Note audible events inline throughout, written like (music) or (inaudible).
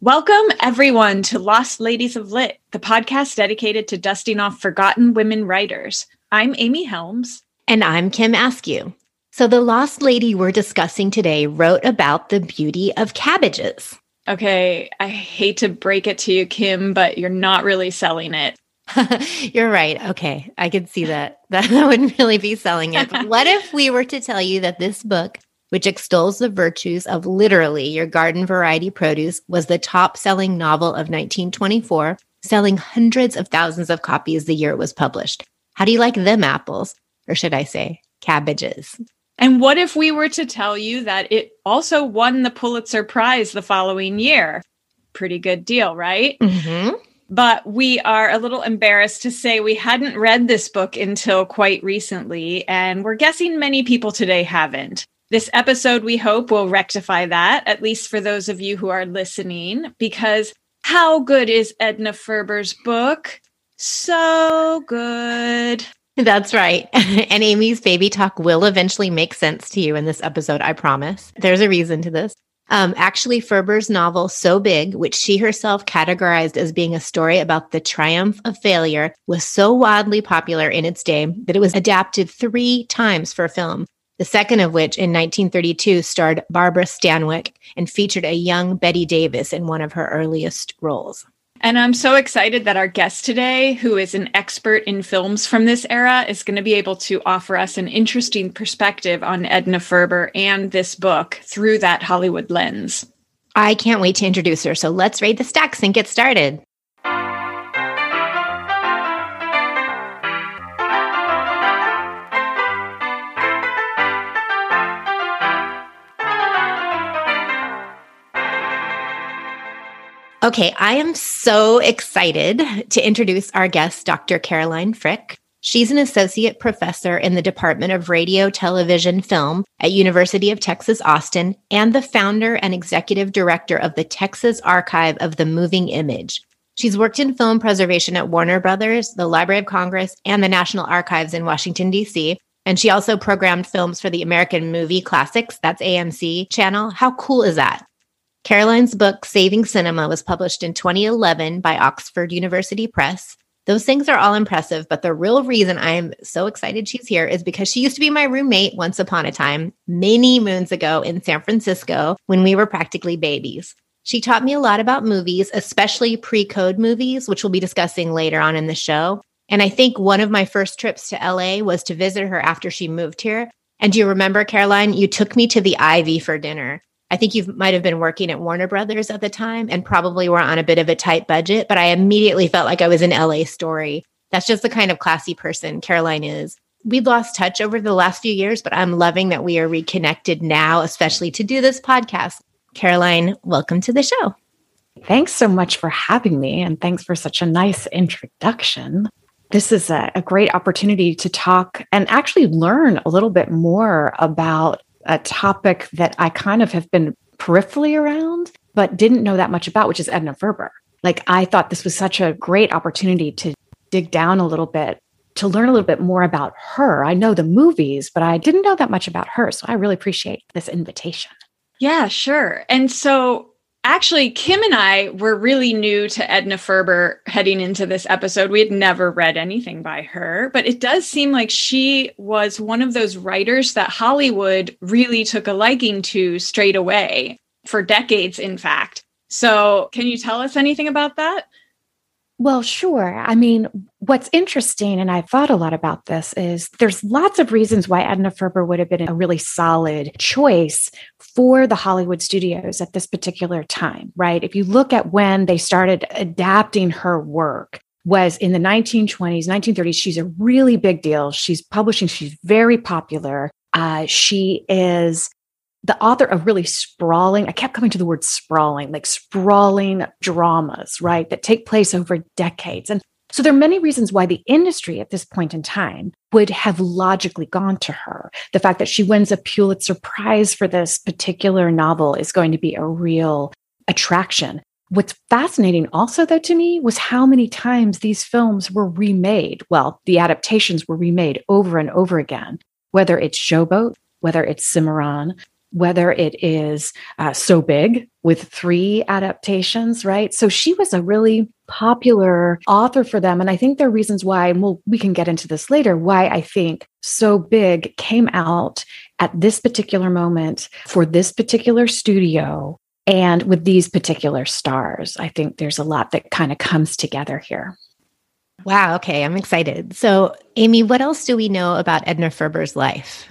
Welcome, everyone, to Lost Ladies of Lit, the podcast dedicated to dusting off forgotten women writers. I'm Amy Helms. And I'm Kim Askew. So, the Lost Lady we're discussing today wrote about the beauty of cabbages. Okay, I hate to break it to you, Kim, but you're not really selling it. (laughs) you're right. Okay, I can see that. (laughs) That wouldn't really be selling it. But what if we were to tell you that this book which extols the virtues of literally your garden variety produce, was the top selling novel of 1924, selling hundreds of thousands of copies the year it was published. How do you like them apples? Or should I say, cabbages? And what if we were to tell you that it also won the Pulitzer Prize the following year? Pretty good deal, right? Mm-hmm. But we are a little embarrassed to say we hadn't read this book until quite recently, and we're guessing many people today haven't. This episode, we hope, will rectify that, at least for those of you who are listening, because how good is Edna Ferber's book? So good. That's right. (laughs) and Amy's baby talk will eventually make sense to you in this episode, I promise. There's a reason to this. Um, actually, Ferber's novel, So Big, which she herself categorized as being a story about the triumph of failure, was so wildly popular in its day that it was adapted three times for film, the second of which in 1932 starred Barbara Stanwyck and featured a young Bette Davis in one of her earliest roles. And I'm so excited that our guest today, who is an expert in films from this era, is going to be able to offer us an interesting perspective on Edna Ferber and this book through that Hollywood lens. I can't wait to introduce her. So let's raid the stacks and get started. Okay, I am so excited to introduce our guest, Dr. Caroline Frick. She's an associate professor in the Department of Radio, Television, Film at University of Texas Austin and the founder and executive director of the Texas Archive of the Moving Image. She's worked in film preservation at Warner Brothers, the Library of Congress, and the National Archives in Washington, D.C. And she also programmed films for the American Movie Classics, that's AMC channel. How cool is that? Caroline's book, Saving Cinema, was published in 2011 by Oxford University Press. Those things are all impressive, but the real reason I'm so excited she's here is because she used to be my roommate once upon a time, many moons ago in San Francisco when we were practically babies. She taught me a lot about movies, especially pre code movies, which we'll be discussing later on in the show. And I think one of my first trips to LA was to visit her after she moved here. And do you remember, Caroline? You took me to the Ivy for dinner. I think you might have been working at Warner Brothers at the time and probably were on a bit of a tight budget, but I immediately felt like I was an LA story. That's just the kind of classy person Caroline is. We've lost touch over the last few years, but I'm loving that we are reconnected now, especially to do this podcast. Caroline, welcome to the show. Thanks so much for having me, and thanks for such a nice introduction. This is a, a great opportunity to talk and actually learn a little bit more about a topic that I kind of have been peripherally around, but didn't know that much about, which is Edna Ferber. Like, I thought this was such a great opportunity to dig down a little bit, to learn a little bit more about her. I know the movies, but I didn't know that much about her. So I really appreciate this invitation. Yeah, sure. And so actually, Kim and I were really new to Edna Ferber heading into this episode. We had never read anything by her, but it does seem like she was one of those writers that Hollywood really took a liking to straight away for decades, in fact. So, can you tell us anything about that? Well, sure. I mean, what's interesting, and I've thought a lot about this, is there's lots of reasons why Edna Ferber would have been a really solid choice for the Hollywood studios at this particular time, right? If you look at when they started adapting her work, was in the 1920s, 1930s. She's a really big deal. She's publishing, she's very popular. Uh, she is the author of really sprawling, I kept coming to the word sprawling, like sprawling dramas, right, that take place over decades. And so there are many reasons why the industry at this point in time would have logically gone to her. The fact that she wins a Pulitzer Prize for this particular novel is going to be a real attraction. What's fascinating also, though, to me was how many times these films were remade. Well, the adaptations were remade over and over again, whether it's Showboat, whether it's Cimarron, whether it is uh, So Big with three adaptations, right? So she was a really popular author for them. And I think there are reasons why, we'll, we can get into this later, why I think So Big came out at this particular moment for this particular studio and with these particular stars. I think there's a lot that kind of comes together here. Wow. Okay. I'm excited. So, Amy, what else do we know about Edna Ferber's life?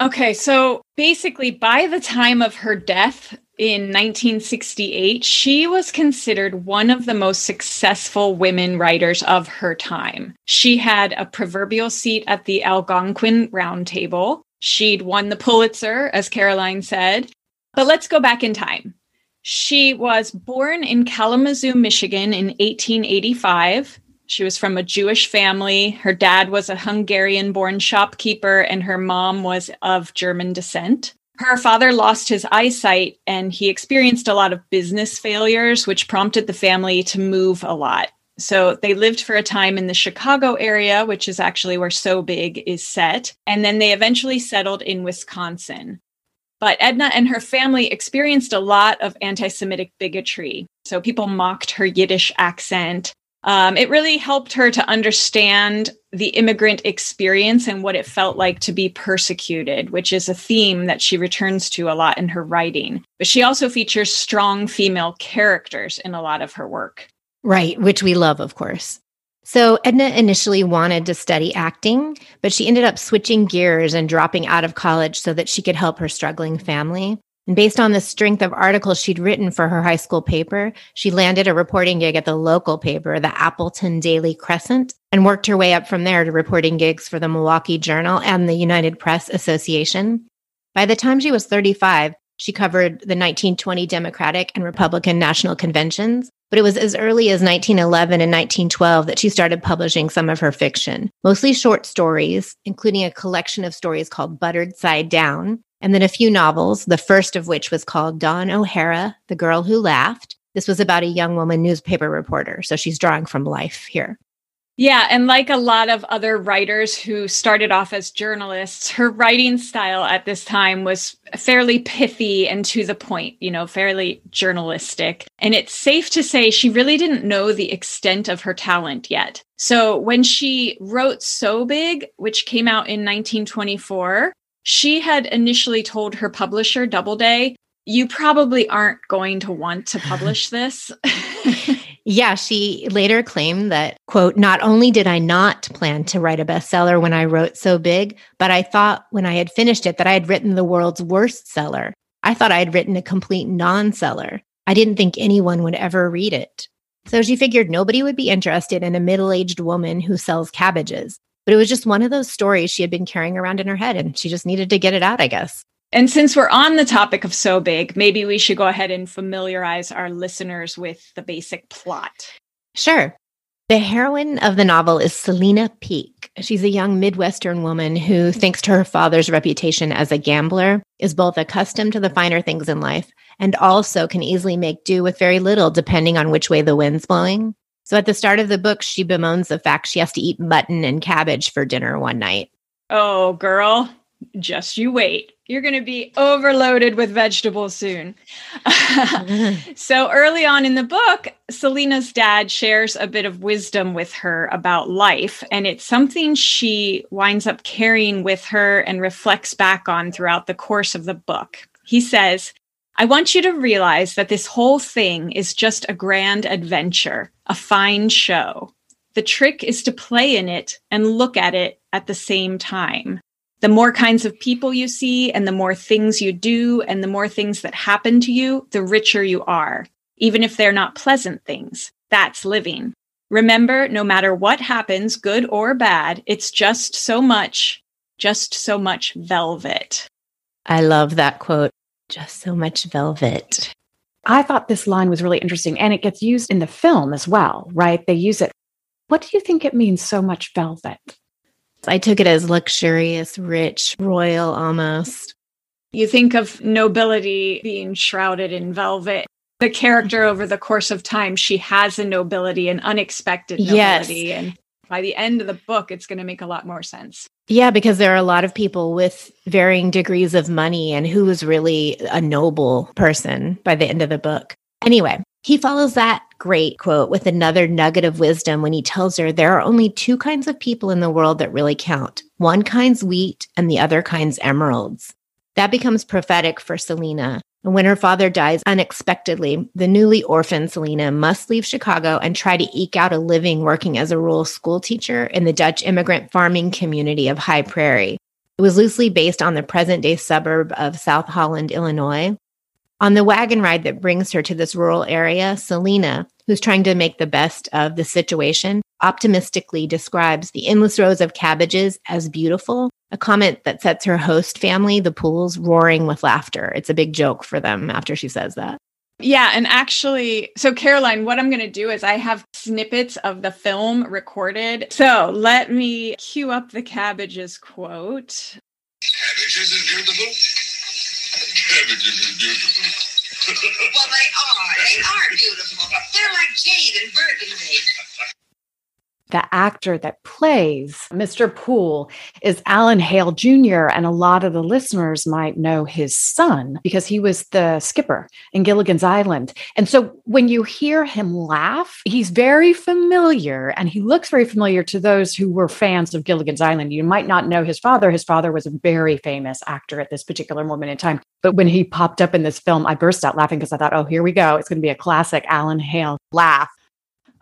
Okay. So basically, by the time of her death in 1968, she was considered one of the most successful women writers of her time. She had a proverbial seat at the Algonquin Roundtable. She'd won the Pulitzer, as Caroline said. But let's go back in time. She was born in Kalamazoo, Michigan in 1885. She was from a Jewish family. Her dad was a Hungarian born shopkeeper, and her mom was of German descent. Her father lost his eyesight and he experienced a lot of business failures, which prompted the family to move a lot. So they lived for a time in the Chicago area, which is actually where So Big is set. And then they eventually settled in Wisconsin. But Edna and her family experienced a lot of anti Semitic bigotry. So people mocked her Yiddish accent. Um, it really helped her to understand the immigrant experience and what it felt like to be persecuted, which is a theme that she returns to a lot in her writing. But she also features strong female characters in a lot of her work. Right, which we love, of course. So Edna initially wanted to study acting, but she ended up switching gears and dropping out of college so that she could help her struggling family. And based on the strength of articles she'd written for her high school paper, she landed a reporting gig at the local paper, the Appleton Daily Crescent, and worked her way up from there to reporting gigs for the Milwaukee Journal and the United Press Association. By the time she was 35, she covered the 1920 Democratic and Republican national conventions, but it was as early as 1911 and 1912 that she started publishing some of her fiction, mostly short stories, including a collection of stories called Buttered Side Down, and then a few novels, the first of which was called Dawn O'Hara, The Girl Who Laughed. This was about a young woman newspaper reporter. So she's drawing from life here. Yeah, and like a lot of other writers who started off as journalists, her writing style at this time was fairly pithy and to the point, you know, fairly journalistic. And it's safe to say she really didn't know the extent of her talent yet. So when she wrote So Big, which came out in 1924, she had initially told her publisher, Doubleday, you probably aren't going to want to publish (laughs) this. yeah, she later claimed that, quote, not only did I not plan to write a bestseller when I wrote So Big, but I thought when I had finished it that I had written the world's worst seller. I thought I had written a complete non seller. I didn't think anyone would ever read it. So she figured nobody would be interested in a middle aged woman who sells cabbages. But it was just one of those stories she had been carrying around in her head and she just needed to get it out, I guess. And since we're on the topic of So Big, maybe we should go ahead and familiarize our listeners with the basic plot. Sure. The heroine of the novel is Selina Peake. She's a young Midwestern woman who, thanks to her father's reputation as a gambler, is both accustomed to the finer things in life and also can easily make do with very little depending on which way the wind's blowing. So at the start of the book, she bemoans the fact she has to eat mutton and cabbage for dinner one night. Oh, girl, just you wait. You're going to be overloaded with vegetables soon. (laughs) so, early on in the book, Selina's dad shares a bit of wisdom with her about life, and it's something she winds up carrying with her and reflects back on throughout the course of the book. He says, I want you to realize that this whole thing is just a grand adventure, a fine show. The trick is to play in it and look at it at the same time. The more kinds of people you see and the more things you do and the more things that happen to you, the richer you are, even if they're not pleasant things. That's living. Remember, no matter what happens, good or bad, it's just so much, just so much velvet. I love that quote. Just so much velvet. I thought this line was really interesting and it gets used in the film as well, right? They use it. What do you think it means, so much velvet? I took it as luxurious, rich, royal almost. You think of nobility being shrouded in velvet. The character over the course of time, she has a nobility, an unexpected nobility. Yes. And by the end of the book, it's going to make a lot more sense. Yeah, because there are a lot of people with varying degrees of money and who is really a noble person by the end of the book. Anyway, he follows that great quote with another nugget of wisdom when he tells her there are only two kinds of people in the world that really count. One kind's wheat and the other kind's emeralds. That becomes prophetic for Selina. When her father dies unexpectedly, the newly orphaned Selina must leave Chicago and try to eke out a living working as a rural school teacher in the Dutch immigrant farming community of High Prairie. It was loosely based on the present day suburb of South Holland, Illinois. On the wagon ride that brings her to this rural area, Selina, who's trying to make the best of the situation, optimistically describes the endless rows of cabbages as beautiful, a comment that sets her host family, the Pools, roaring with laughter. It's a big joke for them after she says that. Yeah, and actually, so Caroline, what I'm going to do is I have snippets of the film recorded. So let me cue up the cabbages quote. Cabbages is beautiful. Cabbages is beautiful. well, they are. They are beautiful. They're like jade and burgundy the actor that plays Mr. Pool is Alan Hale Jr. And a lot of the listeners might know his son because he was the skipper in Gilligan's Island. And so when you hear him laugh, he's very familiar and he looks very familiar to those who were fans of Gilligan's Island. You might not know his father. His father was a very famous actor at this particular moment in time. But when he popped up in this film, I burst out laughing because I thought, oh, here we go. It's going to be a classic Alan Hale laugh.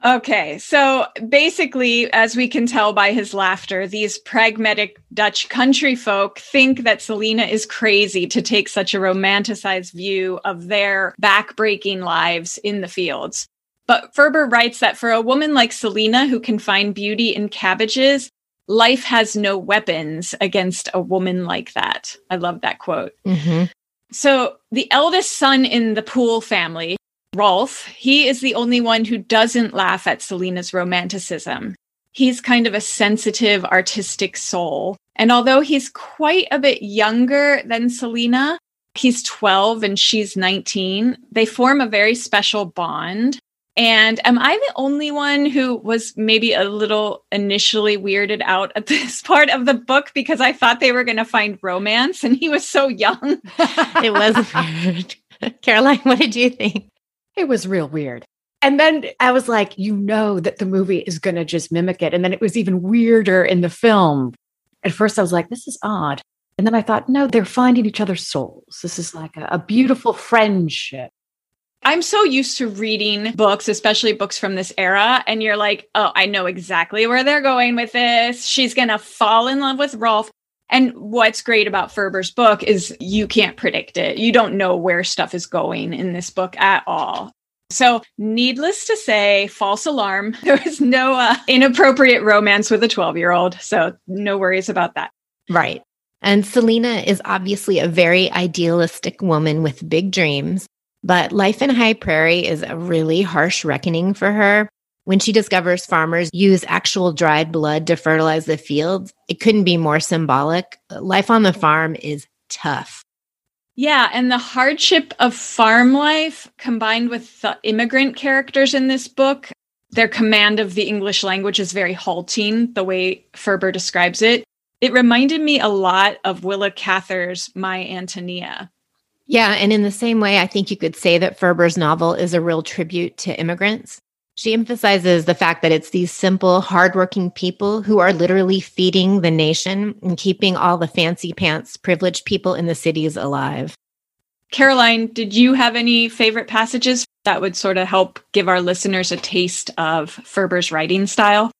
Okay, so basically, as we can tell by his laughter, these pragmatic Dutch country folk think that Selina is crazy to take such a romanticized view of their backbreaking lives in the fields. But Ferber writes that for a woman like Selina, who can find beauty in cabbages, life has no weapons against a woman like that. I love that quote. Mm-hmm. So, the eldest son in the Pool family, Rolf, he is the only one who doesn't laugh at Selina's romanticism. He's kind of a sensitive, artistic soul. And although he's quite a bit younger than Selina, he's 12 and she's 19, they form a very special bond. And am I the only one who was maybe a little initially weirded out at (laughs) this part of the book because I thought they were going to find romance and he was so young? (laughs) it was weird. (laughs) Caroline, what did you think? It was real weird. And then I was like, you know that the movie is going to just mimic it. And then it was even weirder in the film. At first, I was like, this is odd. And then I thought, no, they're finding each other's souls. This is like a, a beautiful friendship. I'm so used to reading books, especially books from this era. And you're like, oh, I know exactly where they're going with this. She's going to fall in love with Rolf. And what's great about Ferber's book is you can't predict it. You don't know where stuff is going in this book at all. So, needless to say, false alarm. (laughs) There was no uh, inappropriate romance with a 12 year old. So, no worries about that. Right. And Selina is obviously a very idealistic woman with big dreams, but life in High Prairie is a really harsh reckoning for her. When she discovers farmers use actual dried blood to fertilize the fields, it couldn't be more symbolic. Life on the farm is tough. Yeah, and the hardship of farm life combined with the immigrant characters in this book, their command of the English language is very halting, the way Ferber describes it. It reminded me a lot of Willa Cather's My Antonia. Yeah, and in the same way, I think you could say that Ferber's novel is a real tribute to immigrants. She emphasizes the fact that it's these simple, hardworking people who are literally feeding the nation and keeping all the fancy pants, privileged people in the cities alive. Caroline, did you have any favorite passages that would sort of help give our listeners a taste of Ferber's writing style?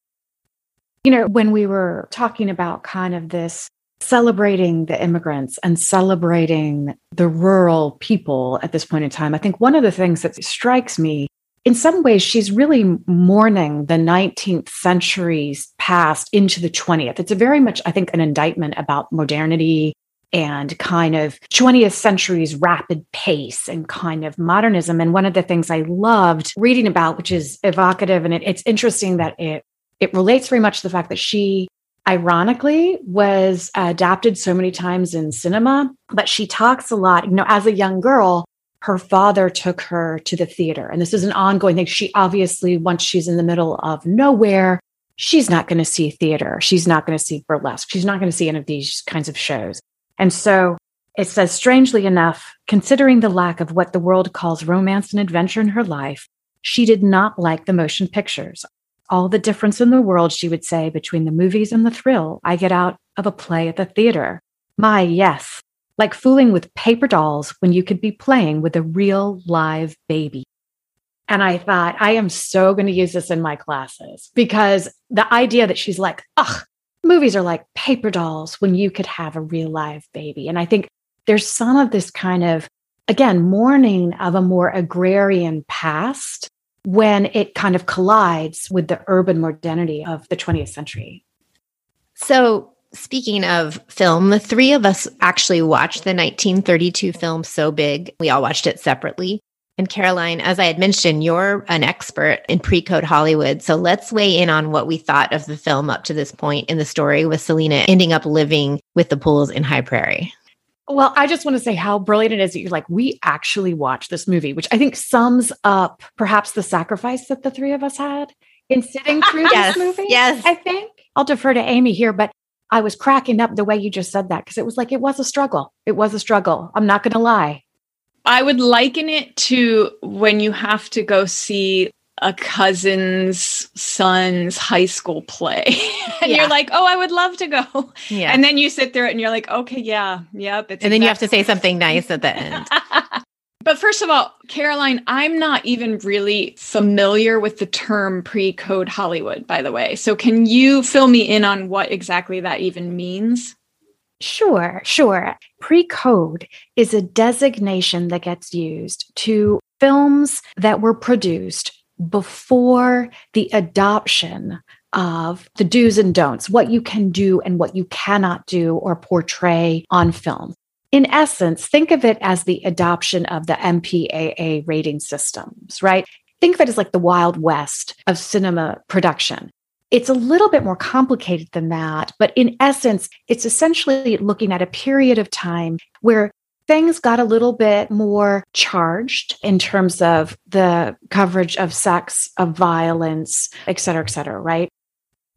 You know, when we were talking about kind of this celebrating the immigrants and celebrating the rural people at this point in time, I think one of the things that strikes me in some ways, she's really mourning the 19th century's past into the 20th. It's a very much, I think, an indictment about modernity and kind of 20th century's rapid pace and kind of modernism. And one of the things I loved reading about, which is evocative, and it, it's interesting that it it relates very much to the fact that she ironically was adapted so many times in cinema but she talks a lot you know as a young girl her father took her to the theater. And this is an ongoing thing. She obviously, once she's in the middle of nowhere, she's not going to see theater. She's not going to see burlesque. She's not going to see any of these kinds of shows. And so it says, strangely enough, considering the lack of what the world calls romance and adventure in her life, she did not like the motion pictures. All the difference in the world, she would say, between the movies and the thrill I get out of a play at the theater. My, yes, like fooling with paper dolls when you could be playing with a real live baby. And I thought, I am so going to use this in my classes because the idea that she's like, ugh, movies are like paper dolls when you could have a real live baby. And I think there's some of this kind of, again, mourning of a more agrarian past when it kind of collides with the urban modernity of the 20th century. So, speaking of film, the three of us actually watched the 1932 film So Big. We all watched it separately. And Caroline, as I had mentioned, you're an expert in pre code Hollywood. So let's weigh in on what we thought of the film up to this point in the story with Selina ending up living with the pools in High Prairie. Well, I just want to say how brilliant it is that you're like, we actually watched this movie, which I think sums up perhaps the sacrifice that the three of us had in sitting through yes, this movie. Yes. I think I'll defer to Amy here, but I was cracking up the way you just said that because it was like, it was a struggle. It was a struggle. I'm not going to lie. I would liken it to when you have to go see a cousin's son's high school play. (laughs) and yeah. you're like, oh, I would love to go. Yeah. And then you sit there and you're like, okay, yeah, yep. and exactly then you have to say something nice at the end. (laughs) but first of all, Caroline, I'm not even really familiar with the term pre code Hollywood, by the way. So can you fill me in on what exactly that even means? Sure, sure. Pre code is a designation that gets used to films that were produced before the adoption of the do's and don'ts, what you can do and what you cannot do or portray on film. In essence, think of it as the adoption of the MPAA rating systems, right? Think of it as like the Wild West of cinema production. It's a little bit more complicated than that, but in essence, it's essentially looking at a period of time where things got a little bit more charged in terms of the coverage of sex, of violence, et cetera, et cetera, right?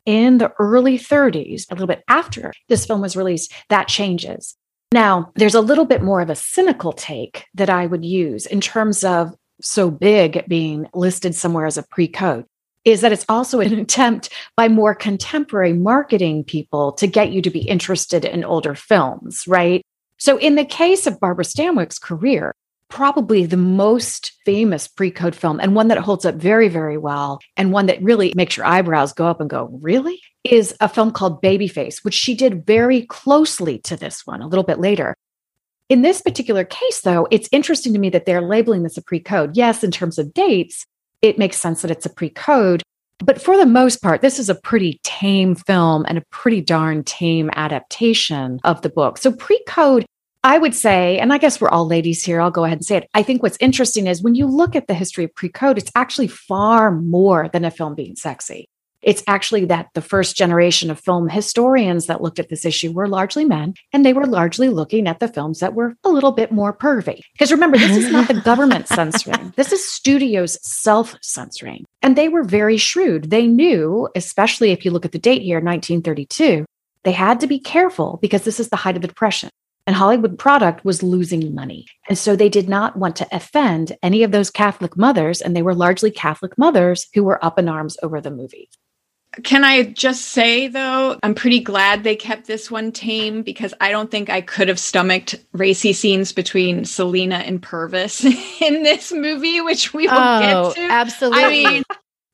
In the early 30s, a little bit after this film was released, that changes. Now, there's a little bit more of a cynical take that I would use in terms of so big being listed somewhere as a pre code is that it's also an (laughs) attempt by more contemporary marketing people to get you to be interested in older films, right? So, in the case of Barbara Stanwyck's career, probably the most famous pre code film and one that holds up very, very well, and one that really makes your eyebrows go up and go, really? Is a film called Babyface, which she did very closely to this one a little bit later. In this particular case, though, it's interesting to me that they're labeling this a pre code. Yes, in terms of dates, it makes sense that it's a pre code. But for the most part, this is a pretty tame film and a pretty darn tame adaptation of the book. So pre code, I would say, and I guess we're all ladies here, I'll go ahead and say it. I think what's interesting is when you look at the history of pre code, it's actually far more than a film being sexy. It's actually that the first generation of film historians that looked at this issue were largely men, and they were largely looking at the films that were a little bit more pervy. Because remember, this is not the government (laughs) censoring, this is studios self censoring. And they were very shrewd. They knew, especially if you look at the date here, 1932, they had to be careful because this is the height of the Depression. And Hollywood product was losing money. And so they did not want to offend any of those Catholic mothers. And they were largely Catholic mothers who were up in arms over the movie. Can I just say though, I'm pretty glad they kept this one tame because I don't think I could have stomached racy scenes between Selina and Pervus (laughs) in this movie, which we will oh, get to. Absolutely. I mean,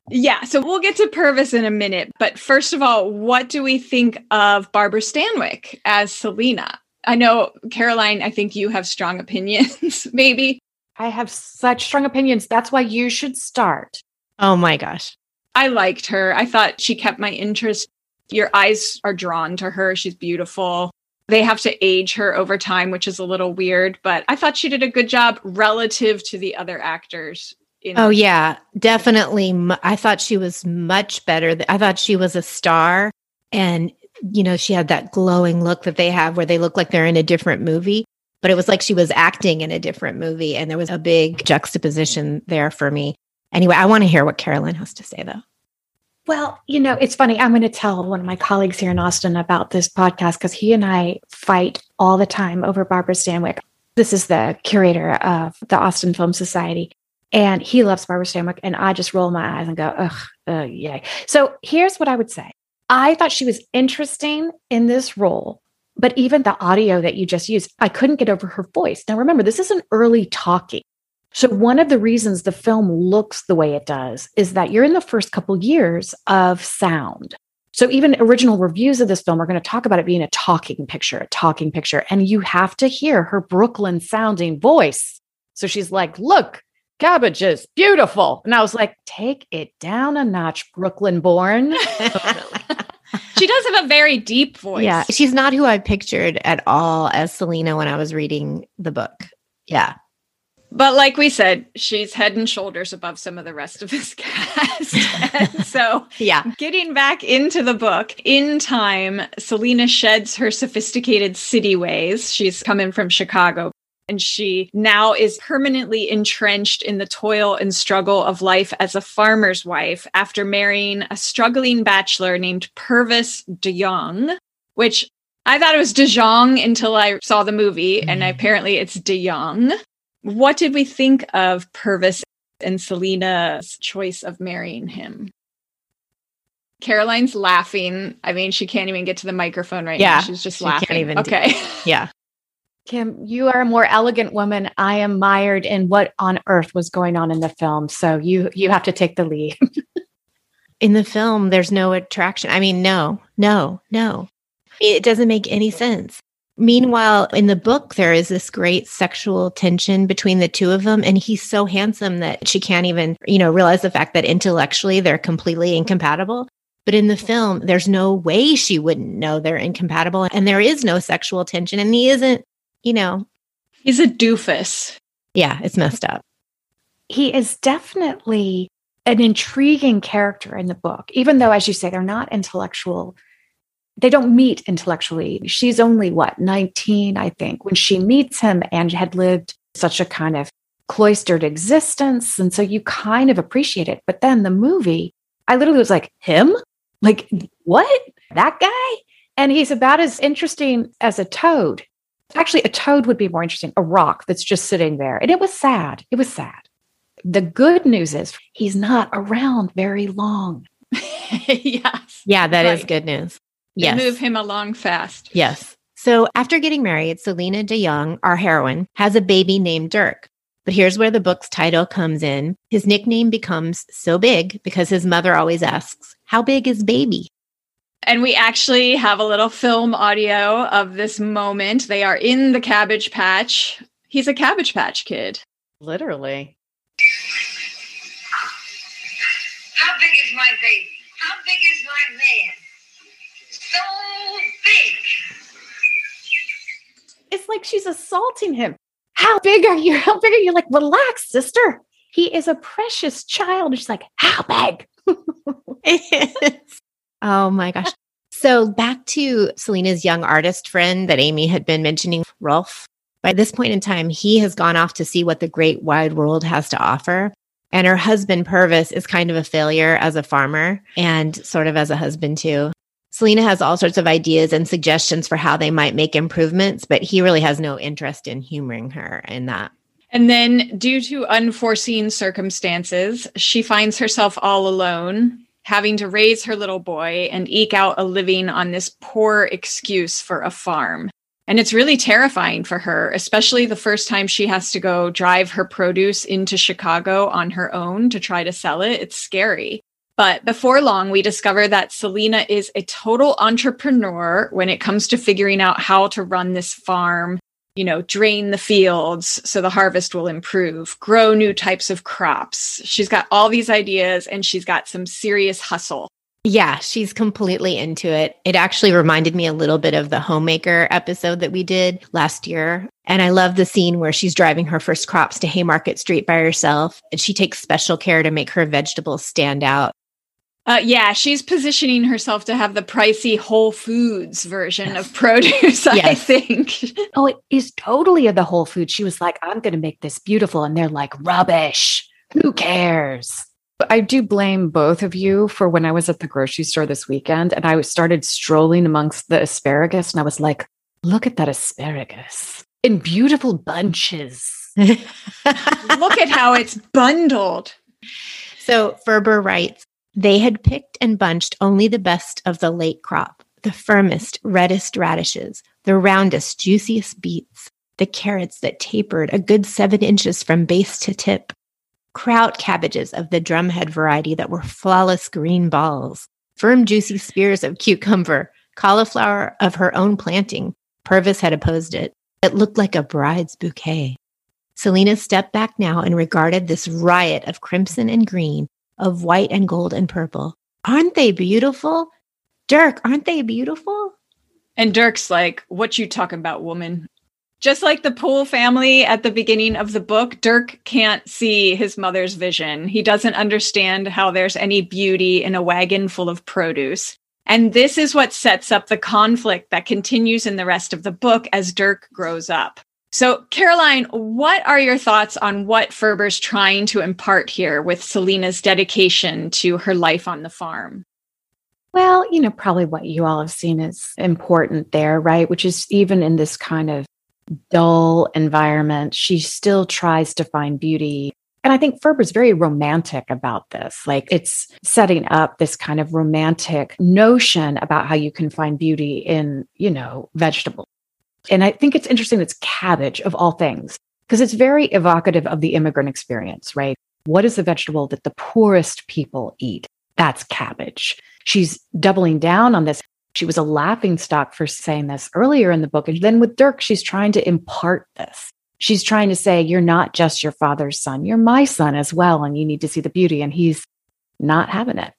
yeah, so we'll get to Pervus in a minute. But first of all, what do we think of Barbara Stanwyck as Selina? I know, Caroline, I think you have strong opinions, (laughs) maybe. I have such strong opinions. That's why you should start. Oh my gosh. I liked her. I thought she kept my interest. Your eyes are drawn to her. She's beautiful. They have to age her over time, which is a little weird, but I thought she did a good job relative to the other actors. oh, yeah, definitely. I thought she was much better. I thought she was a star. And, you know, she had that glowing look that they have where they look like they're in a different movie, but it was like she was acting in a different movie. And there was a big juxtaposition there for me. Anyway, I want to hear what Caroline has to say, though. Well, you know, it's funny. I'm going to tell one of my colleagues here in Austin about this podcast because he and I fight all the time over Barbara Stanwyck. This is the curator of the Austin Film Society. And he loves Barbara Stanwyck. And I just roll my eyes and go, ugh, uh, yay. So here's what I would say I thought she was interesting in this role. But even the audio that you just used, I couldn't get over her voice. Now, remember, this is an early talking. So, one of the reasons the film looks the way it does is that you're in the first couple years of sound. So, even original reviews of this film are going to talk about it being a talking picture, a talking picture, and you have to hear her Brooklyn sounding voice. So, she's like, Look, cabbages, beautiful. And I was like, Take it down a notch, Brooklyn born. (laughs) she does have a very deep voice. Yeah. She's not who I pictured at all as Selina when I was reading the book. Yeah. But like we said, she's head and shoulders above some of the rest of this (laughs) cast. (laughs) so, yeah. Getting back into the book, in time, Selina sheds her sophisticated city ways. She's coming from Chicago. And she now is permanently entrenched in the toil and struggle of life as a farmer's wife after marrying a struggling bachelor named Pervus DeYoung, which I thought it was DeJong until I saw the movie, and Mm. apparently it's DeYoung. What did we think of Pervus and Selina's choice of marrying him? Caroline's laughing. I mean, she can't even get to the microphone right Yeah, now. She's just she can't laughing. okay. Yeah. Kim, you are a more elegant woman. I am mired in what on earth was going on in the film. So you you have to take the lead. (laughs) In the film, there's no attraction. I mean, no, no, no. It doesn't make any sense. Meanwhile, in the book, there is this great sexual tension between the two of them. And he's so handsome that she can't even, you know, realize the fact that intellectually they're completely incompatible. But in the film, there's no way she wouldn't know they're incompatible. And there is no sexual tension. And he isn't, you know, He's a doofus. yeah, it's messed up. he is definitely an intriguing character in the book, even though, as you say, they're not intellectual. They don't meet intellectually. She's only what, 19, I think, when she meets him and had lived such a kind of cloistered existence. And so you kind of appreciate it. But then the movie, I literally was like, him? Like, what? That guy? And he's about as interesting as a toad. Actually, a toad would be more interesting, a rock that's just sitting there. And it was sad. It was sad. The good news is he's not around very long. (laughs) yes. Yeah, that is Right. good news. They Yes. move him along fast. Yes. So after getting married, Selina DeYoung, our heroine, has a baby named Dirk. But here's where the book's title comes in. His nickname becomes so big because his mother always asks, How big is baby? And we actually have a little film audio of this moment. They are in the cabbage patch. He's a cabbage patch kid. Literally. How big is my baby? How big is my man? So big. It's like she's assaulting him. How big are you? How big are you? Like, relax, sister. He is a precious child. She's like, How big? (laughs) oh my gosh. So back to Selina's young artist friend that Amy had been mentioning, Rolf. By this point in time, he has gone off to see what the great wide world has to offer. And her husband, Pervus, is kind of a failure as a farmer and sort of as a husband, too. Selena has all sorts of ideas and suggestions for how they might make improvements, but he really has no interest in humoring her in that. And then, due to unforeseen circumstances, she finds herself all alone, having to raise her little boy and eke out a living on this poor excuse for a farm. And it's really terrifying for her, especially the first time she has to go drive her produce into Chicago on her own to try to sell it. It's scary. But before long, we discover that Selina is a total entrepreneur when it comes to figuring out how to run this farm you know, drain the fields so the harvest will improve, grow new types of crops. She's got all these ideas and she's got some serious hustle. Yeah, she's completely into it. It actually reminded me a little bit of the homemaker episode that we did last year. And I love the scene where she's driving her first crops to Haymarket Street by herself and she takes special care to make her vegetables stand out. Uh, yeah, she's positioning herself to have the pricey Whole Foods version of produce, I think. Oh, it is totally of the Whole Food. She was like, I'm going to make this beautiful. And they're like, rubbish. Who cares? I do blame both of you for when I was at the grocery store this weekend and I started strolling amongst the asparagus and I was like, look at that asparagus in beautiful bunches. Look at how it's bundled. (laughs) So Ferber writes, they had picked and bunched only the best of the late crop, the firmest, reddest radishes, the roundest, juiciest beets, the carrots that tapered a good seven inches from base to tip, kraut cabbages of the drumhead variety that were flawless green balls, firm, juicy spears of cucumber, cauliflower of her own planting. Pervus had opposed it. It looked like a bride's bouquet. Selina stepped back now and regarded this riot of crimson and green, of white and gold and purple. Aren't they beautiful? Dirk, aren't they beautiful? And Dirk's like, What you talking about, woman? Just like the Pool family at the beginning of the book, Dirk can't see his mother's vision. He doesn't understand how there's any beauty in a wagon full of produce. And this is what sets up the conflict that continues in the rest of the book as Dirk grows up. So, Caroline, what are your thoughts on what Ferber's trying to impart here with Selina's dedication to her life on the farm? Well, you know, probably what you all have seen is important there, right? Which is even in this kind of dull environment, she still tries to find beauty. And I think Ferber's very romantic about this. Like it's setting up this kind of romantic notion about how you can find beauty in, you know, vegetables. And I think it's interesting it's cabbage of all things, because it's very evocative of the immigrant experience, right? What is the vegetable that the poorest people eat? That's cabbage. She's doubling down on this. She was a laughing stock for saying this earlier in the book. And then with Dirk, she's trying to impart this. She's trying to say, You're not just your father's son, you're my son as well. And you need to see the beauty. And he's not having it.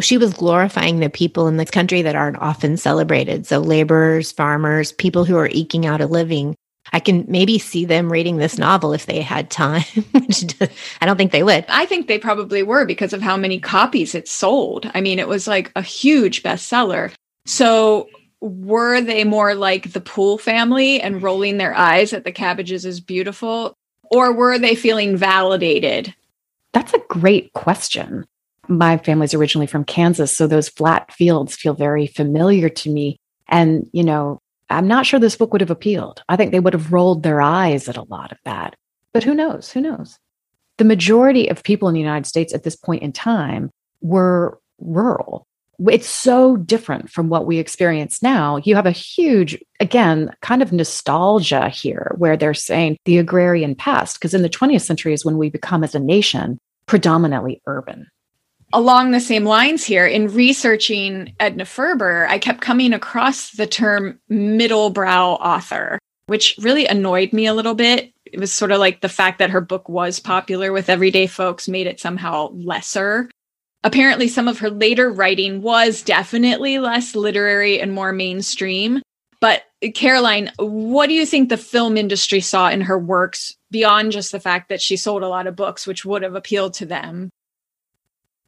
She was glorifying the people in this country that aren't often celebrated. So, laborers, farmers, people who are eking out a living. I can maybe see them reading this novel if they had time. (laughs) I don't think they would. I think they probably were because of how many copies it sold. I mean, it was like a huge bestseller. So, were they more like the Pool family and rolling their eyes at the cabbages is beautiful? Or were they feeling validated? That's a great question. My family's originally from Kansas, so those flat fields feel very familiar to me. And, you know, I'm not sure this book would have appealed. I think they would have rolled their eyes at a lot of that. But who knows? Who knows? The majority of people in the United States at this point in time were rural. It's so different from what we experience now. You have a huge, again, kind of nostalgia here where they're saying the agrarian past, because in the 20th century is when we become as a nation predominantly urban along the same lines here in researching Edna Ferber, I kept coming across the term middle brow author, which really annoyed me a little bit. It was sort of like the fact that her book was popular with everyday folks made it somehow lesser. Apparently, some of her later writing was definitely less literary and more mainstream. But Caroline, what do you think the film industry saw in her works beyond just the fact that she sold a lot of books, which would have appealed to them?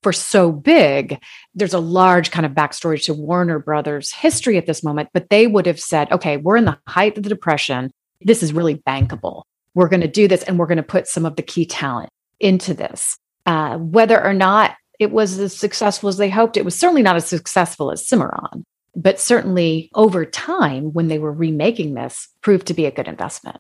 For so big, there's a large kind of backstory to Warner Brothers history at this moment, but they would have said, okay, we're in the height of the depression. This is really bankable. We're going to do this and we're going to put some of the key talent into this. Uh, whether or not it was as successful as they hoped, it was certainly not as successful as Cimarron, but certainly over time, when they were remaking this, proved to be a good investment.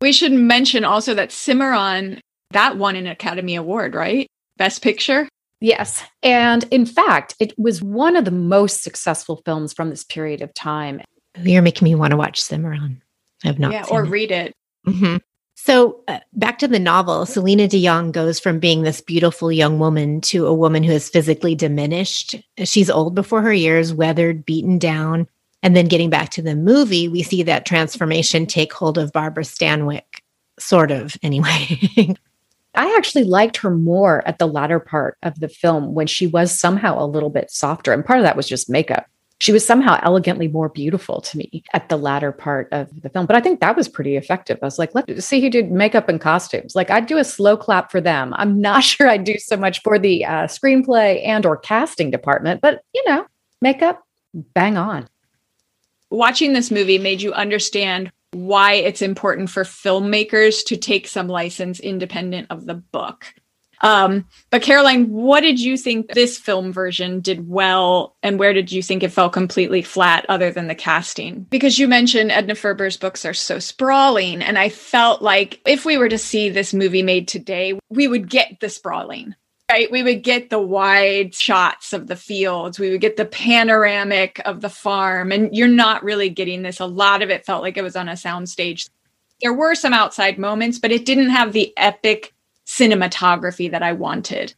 We should mention also that Cimarron, that won an Academy Award, right? Best Picture? Yes. And in fact, it was one of the most successful films from this period of time. You're making me want to watch Cimarron. I've not. Yeah, or it. read it. Mm-hmm. So, uh, back to the novel, Selina DeYoung goes from being this beautiful young woman to a woman who is physically diminished. She's old before her years, weathered, beaten down. And then getting back to the movie, we see that transformation take hold of Barbara Stanwyck, sort of, anyway. (laughs) I actually liked her more at the latter part of the film when she was somehow a little bit softer. And part of that was just makeup. She was somehow elegantly more beautiful to me at the latter part of the film. But I think that was pretty effective. I was like, let's see who did makeup and costumes. Like I'd do a slow clap for them. I'm not (laughs) sure I'd do so much for the uh, screenplay and or casting department, but you know, makeup, bang on. Watching this movie made you understand why it's important for filmmakers to take some license independent of the book. Um, but Caroline, what did you think this film version did well, and where did you think it fell completely flat, other than the casting? Because you mentioned Edna Ferber's books are so sprawling, and I felt like if we were to see this movie made today, we would get the sprawling. Right, we would get the wide shots of the fields. We would get the panoramic of the farm, and you're not really getting this. A lot of it felt like it was on a soundstage. There were some outside moments, but it didn't have the epic cinematography that I wanted.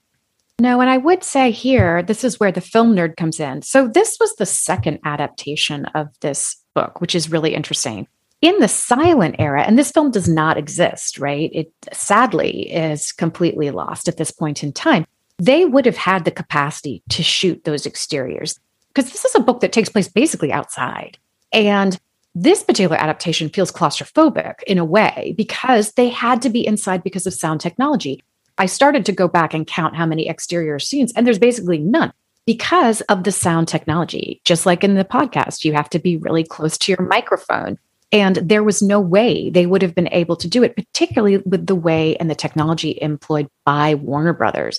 No, and I would say here, this is where the film nerd comes in. So, this was the second adaptation of this book, which is really interesting. In the silent era, and this film does not exist, right? It sadly is completely lost at this point in time. They would have had the capacity to shoot those exteriors because this is a book that takes place basically outside. And this particular adaptation feels claustrophobic in a way because they had to be inside because of sound technology. I started to go back and count how many exterior scenes, and there's basically none because of the sound technology. Just like in the podcast, you have to be really close to your microphone. And there was no way they would have been able to do it, particularly with the way and the technology employed by Warner Brothers.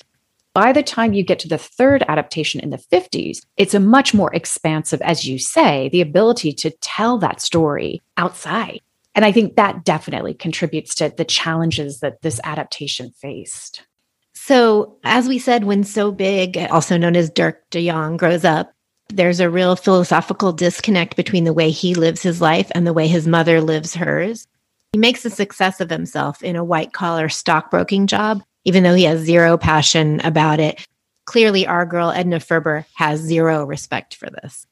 By the time you get to the third adaptation in the 50s, it's a much more expansive, as you say, the ability to tell that story outside. And I think that definitely contributes to the challenges that this adaptation faced. So, as we said, when So Big, also known as Dirk de Jong, grows up, there's a real philosophical disconnect between the way he lives his life and the way his mother lives hers. He makes a success of himself in a white collar stockbroking job even though he has zero passion about it. Clearly, our girl Edna Ferber has zero respect for this.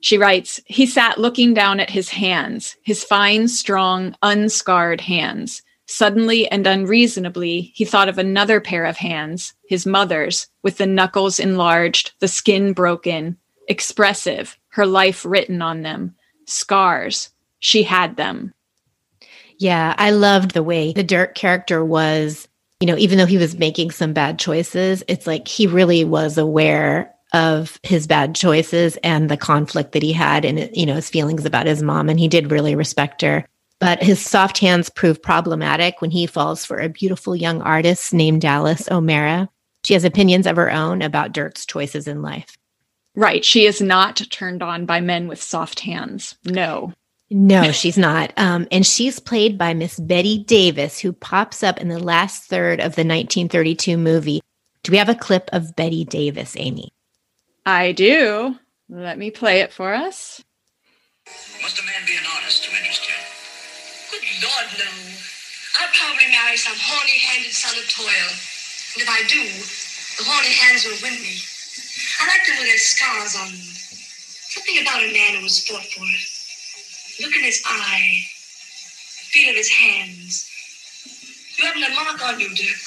She writes, He sat looking down at his hands, his fine, strong, unscarred hands. Suddenly and unreasonably, he thought of another pair of hands, his mother's, with the knuckles enlarged, the skin broken, expressive, her life written on them. Scars. She had them. Yeah, I loved the way the Dirk character was you know, even though he was making some bad choices, it's like he really was aware of his bad choices and the conflict that he had and, you know, his feelings about his mom. And he did really respect her. But his soft hands prove problematic when he falls for a beautiful young artist named Dallas O'Mara. She has opinions of her own about Dirk's choices in life. Right. She is not turned on by men with soft hands. No. No, she's not. Um, and she's played by Miss Bette Davis, who pops up in the last third of the 1932 movie. Do we have a clip of Bette Davis, Amy? I do. Let me play it for us. Must a man be an artist to interest you? Good Lord, no. I'll probably marry some horny-handed son of toil. And if I do, the horny hands will win me. I like them with their scars on them. Something about a man who was fought for it. Look in his eye. Feel of his hands. You haven't a mark on you, Dirk.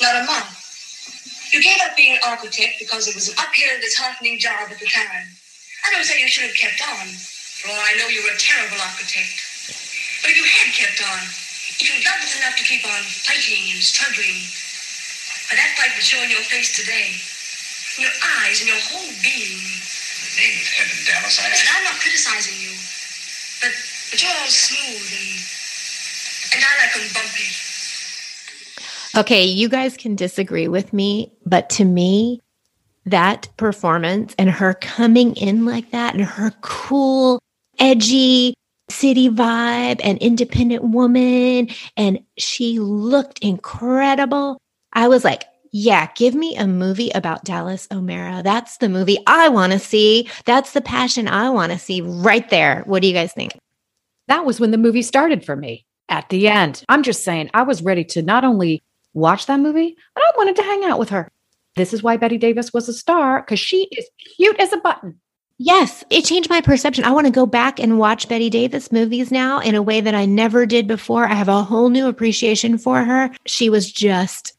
Not a mark. You gave up being an architect because it was an uphill, disheartening job at the time. I don't say you should have kept on. For all I know, you were a terrible architect. But if you had kept on, if you loved enough to keep on fighting and struggling, but that fight would show in your face today, in your eyes, and your whole being. In the name of heaven, Dallas, I... Listen, I'm not criticizing you. But, but you're all smooth and, and I like them bumpy. Okay, you guys can disagree with me, but to me, that performance and her coming in like that and her cool, edgy city vibe and independent woman, and she looked incredible. I was like, yeah, give me a movie about Dallas O'Mara. That's the movie I want to see. That's the passion I want to see right there. What do you guys think? That was when the movie started for me at the end. I'm just saying, I was ready to not only watch that movie, but I wanted to hang out with her. This is why Bette Davis was a star because she is cute as a button. Yes, it changed my perception. I want to go back and watch Bette Davis movies now in a way that I never did before. I have a whole new appreciation for her. She was just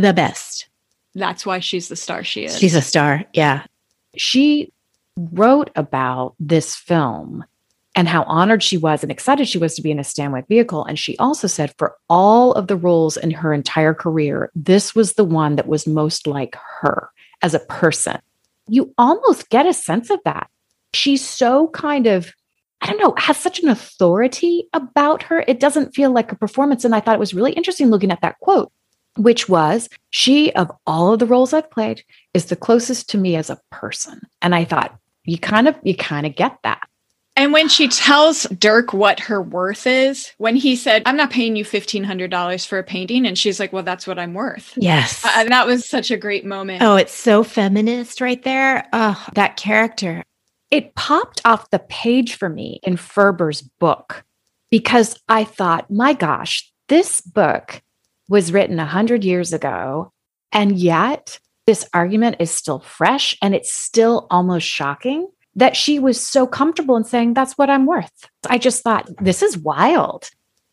the best. That's why she's the star she is. She's a star. Yeah. She wrote about this film and how honored she was and excited she was to be in a Stanwyck vehicle. And she also said for all of the roles in her entire career, this was the one that was most like her as a person. You almost get a sense of that. She's so kind of, I don't know, has such an authority about her. It doesn't feel like a performance. And I thought it was really interesting looking at that quote which was she, of all of the roles I've played, is the closest to me as a person. And I thought, you kind of, you kind of get that. And when she tells Dirk what her worth is, when he said, I'm not paying you $1,500 for a painting, and she's like, Well, that's what I'm worth. Yes. Uh, and that was such a great moment. Oh, it's so feminist right there. Oh, that character. It popped off the page for me in Ferber's book because I thought, my gosh, this book was written 100 years ago. And yet, this argument is still fresh and it's still almost shocking that she was so comfortable in saying, That's what I'm worth. I just thought, this is wild.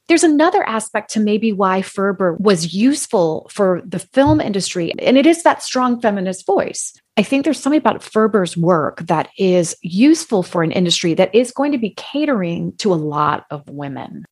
There's another aspect to maybe why Ferber was useful for the film industry, and it is that strong feminist voice. I think there's something about Ferber's work that is useful for an industry that is going to be catering to a lot of women.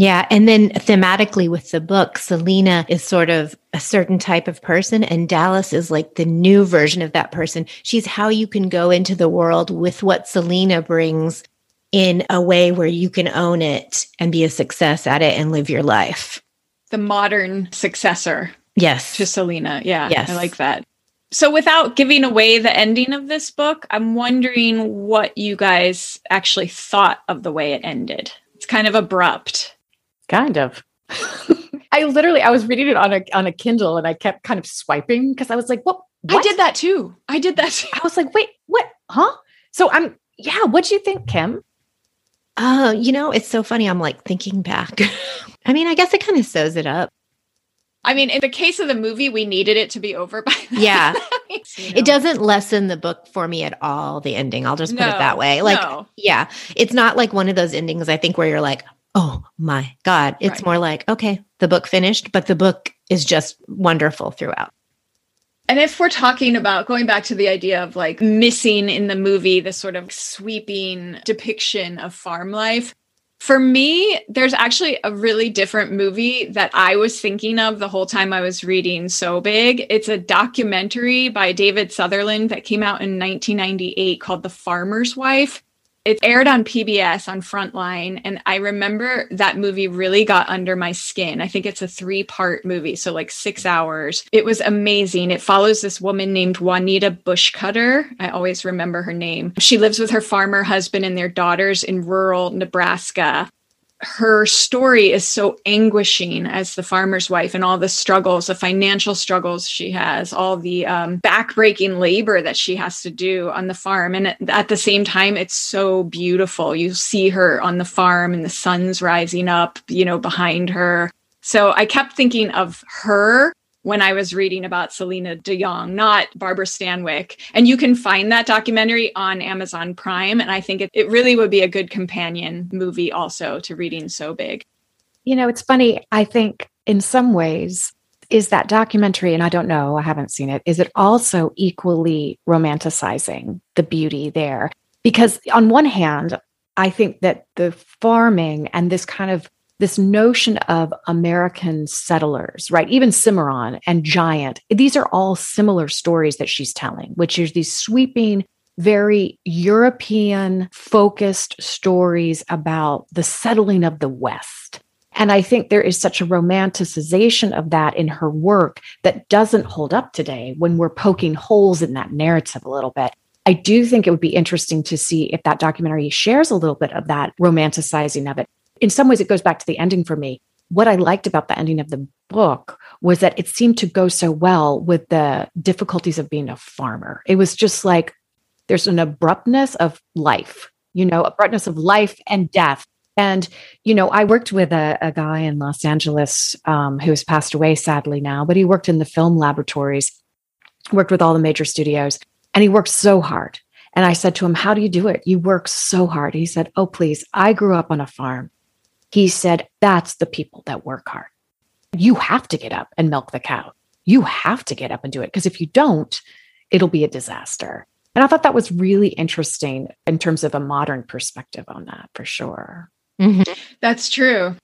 Yeah. And then thematically with the book, Selina is sort of a certain type of person, and Dallas is like the new version of that person. She's how you can go into the world with what Selina brings in a way where you can own it and be a success at it and live your life. The modern successor. Yes. To Selina. Yeah. Yes. I like that. So, without giving away the ending of this book, I'm wondering what you guys actually thought of the way it ended. It's kind of abrupt. Kind of. (laughs) I literally I was reading it on a on a Kindle and I kept kind of swiping because I was like, what? what? I did that too. I did that too. I was like, wait, what? Huh? So I'm yeah, what do you think, Kim? Oh, you know, it's so funny. I'm like thinking back. (laughs) I mean, I guess it kind of sews it up. I mean, in the case of the movie, we needed it to be over by then. Yeah. (laughs) you know? It doesn't lessen the book for me at all, the ending. I'll just put it that way. Like, no. yeah, it's not like one of those endings I think where you're like, oh my God. It's Right. more like, okay, the book finished, but the book is just wonderful throughout. And if we're talking about going back to the idea of like missing in the movie this sort of sweeping depiction of farm life, for me, there's actually a really different movie that I was thinking of the whole time I was reading So Big. It's a documentary by David Sutherland that came out in 1998 called The Farmer's Wife. It aired on PBS on Frontline. And I remember that movie really got under my skin. I think it's a three part movie, so like six hours. It was amazing. It follows this woman named Juanita Buschkoetter. I always remember her name. She lives with her farmer husband and their daughters in rural Nebraska her story is so anguishing as the farmer's wife and all the struggles, the financial struggles she has, all the um, backbreaking labor that she has to do on the farm. And at, the same time, it's so beautiful. You see her on the farm and the sun's rising up, you know, behind her. So I kept thinking of her when I was reading about Selina DeYoung, not Barbara Stanwyck. And you can find that documentary on Amazon Prime. And I think it, it really would be a good companion movie also to reading So Big. You know, it's funny. I think in some ways, is that documentary, and I don't know, I haven't seen it, is it also equally romanticizing the beauty there? Because on one hand, I think that the farming and this kind of this notion of American settlers, right? Even Cimarron and Giant, these are all similar stories that she's telling, which is these sweeping, very European focused stories about the settling of the West. And I think there is such a romanticization of that in her work that doesn't hold up today when we're poking holes in that narrative a little bit. I do think it would be interesting to see if that documentary shares a little bit of that romanticizing of it. In some ways, it goes back to the ending for me. What I liked about the ending of the book was that it seemed to go so well with the difficulties of being a farmer. It was just like there's an abruptness of life, you know, abruptness of life and death. And, you know, I worked with a, a guy in Los Angeles um, who has passed away sadly now, but he worked in the film laboratories, worked with all the major studios, and he worked so hard. And I said to him, How do you do it? You work so hard. He said, Oh, please, I grew up on a farm. He said, That's the people that work hard. You have to get up and milk the cow. You have to get up and do it because if you don't, it'll be a disaster. And I thought that was really interesting in terms of a modern perspective on that for sure. Mhm. That's true.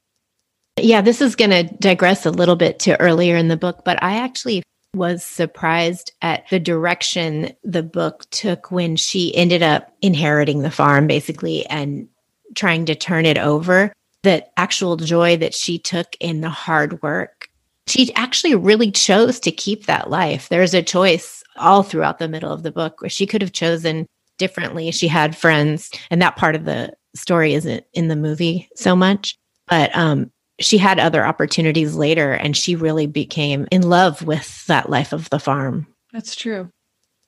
Yeah, this is going to digress a little bit to earlier in the book, but I actually was surprised at the direction the book took when she ended up inheriting the farm, basically, and trying to turn it over. The actual joy that she took in the hard work She actually really chose to keep that life. There's a choice all throughout the middle of the book where she could have chosen differently. She had friends, and that part of the story isn't in the movie so much, but um, she had other opportunities later, and she really became in love with that life of the farm. That's true.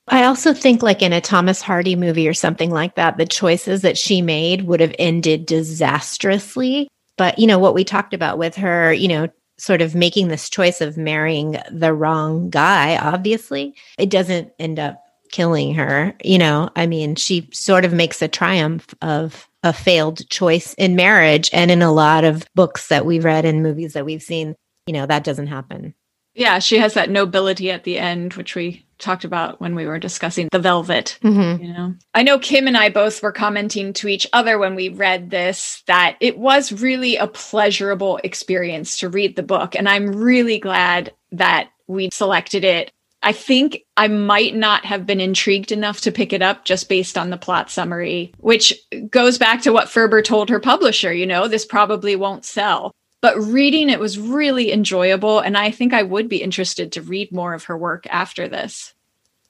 I also think, like in a Thomas Hardy movie or something like that, the choices that she made would have ended disastrously. But, you know, what we talked about with her, you know, sort of making this choice of marrying the wrong guy, obviously, it doesn't end up killing her. You know, I mean, she sort of makes a triumph of a failed choice in marriage. And in a lot of books that we've read and movies that we've seen, you know, that doesn't happen. Yeah, she has that nobility at the end, which we talked about when we were discussing the velvet mm-hmm. you know? I know kim and i both were commenting to each other when we read this that it was really a pleasurable experience to read the book and i'm really glad that we selected it. I think i might not have been intrigued enough to pick it up just based on the plot summary which goes back to what ferber told her publisher you know this probably won't sell but reading it was really enjoyable and i think i would be interested to read more of her work after this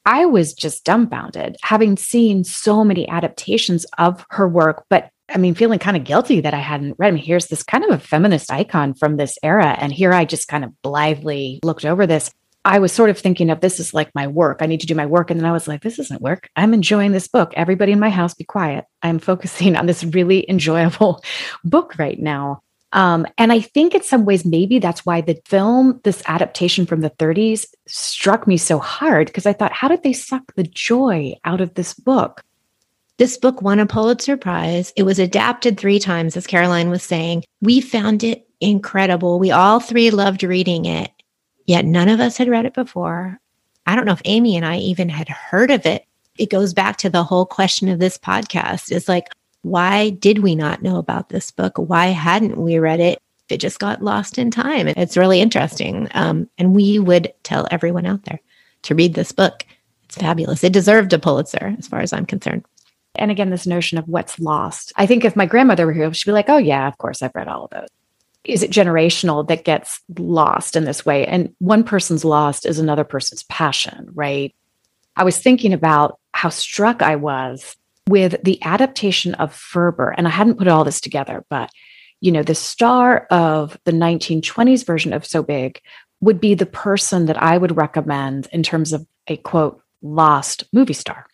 i was just dumbfounded having seen so many adaptations of her work but i mean feeling kind of guilty that i hadn't read I mean, here's this kind of a feminist icon from this era and here i just kind of blithely looked over this I was sort of thinking of this is like my work. I need to do my work. And then I was like, this isn't work. I'm enjoying this book. Everybody in my house, be quiet. I'm focusing on this really (laughs) enjoyable book right now. Um, and I think in some ways, maybe that's why the film, this adaptation from the 30s, struck me so hard because I thought, how did they suck the joy out of this book? This book won a Pulitzer Prize. It was adapted three times, as Caroline was saying. We found it incredible. We all three loved reading it, yet none of us had read it before. I don't know if Amy and I even had heard of it. It goes back to the whole question of this podcast is like, why did we not know about this book? Why hadn't we read it? It just got lost in time. It's really interesting. Um, and we would tell everyone out there to read this book. It's fabulous. It deserved a Pulitzer, as far as I'm concerned. And again, this notion of what's lost. I think if my grandmother were here, she'd be like, oh, yeah, of course, I've read all of those. Is it generational that gets lost in this way? And one person's lost is another person's passion, right? I was thinking about how struck I was with the adaptation of Ferber, and I hadn't put all this together, but you know, the star of the 1920s version of So Big would be the person that I would recommend in terms of a quote, lost movie star.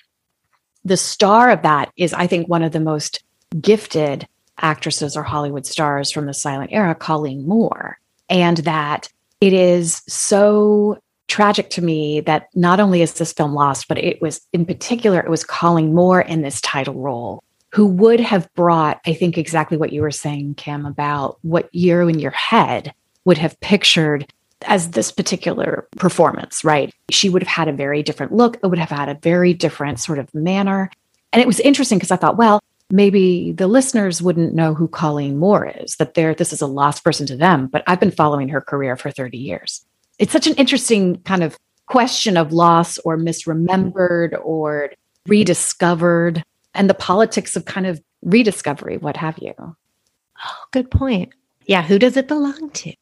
The star of that is, I think, one of the most gifted actresses or Hollywood stars from the silent era, Colleen Moore. And that it is so tragic to me that not only is this film lost, but it was in particular, it was Colleen Moore in this title role, who would have brought, I think, exactly what you were saying, Kim, about what you in your head would have pictured as this particular performance, right? She would have had a very different look. It would have had a very different sort of manner. And it was interesting because I thought, well, maybe the listeners wouldn't know who Colleen Moore is, that they're, this is a lost person to them, but I've been following her career for 30 years it's such an interesting kind of question of loss or misremembered or rediscovered and the politics of kind of rediscovery, what have you. Oh, good point. Yeah, who does it belong to?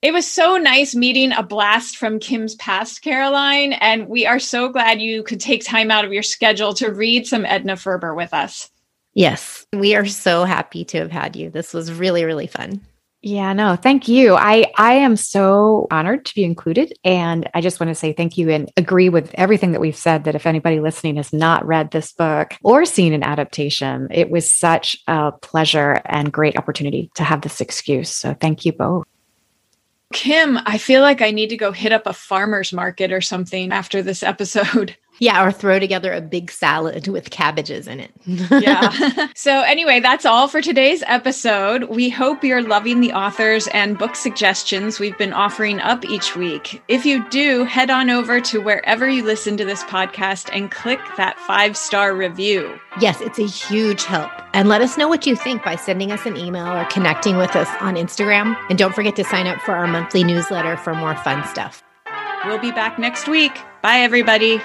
It was so nice meeting a blast from Kim's past, Caroline. And we are so glad you could take time out of your schedule to read some Edna Ferber with us. Yes, we are so happy to have had you. This was really, really fun. Yeah, no, thank you. I I am so honored to be included and I just want to say thank you and agree with everything that we've said that if anybody listening has not read this book or seen an adaptation, it was such a pleasure and great opportunity to have this excuse. So thank you both. Kim, I feel like I need to go hit up a farmer's market or something after this episode. (laughs) Yeah, or throw together a big salad with cabbages in it. (laughs) yeah. (laughs) So, anyway, that's all for today's episode. We hope you're loving the authors and book suggestions we've been offering up each week. If you do, head on over to wherever you listen to this podcast and click that five star review. Yes, it's a huge help. And let us know what you think by sending us an email or connecting with us on Instagram. And don't forget to sign up for our monthly newsletter for more fun stuff. We'll be back next week. Bye, everybody.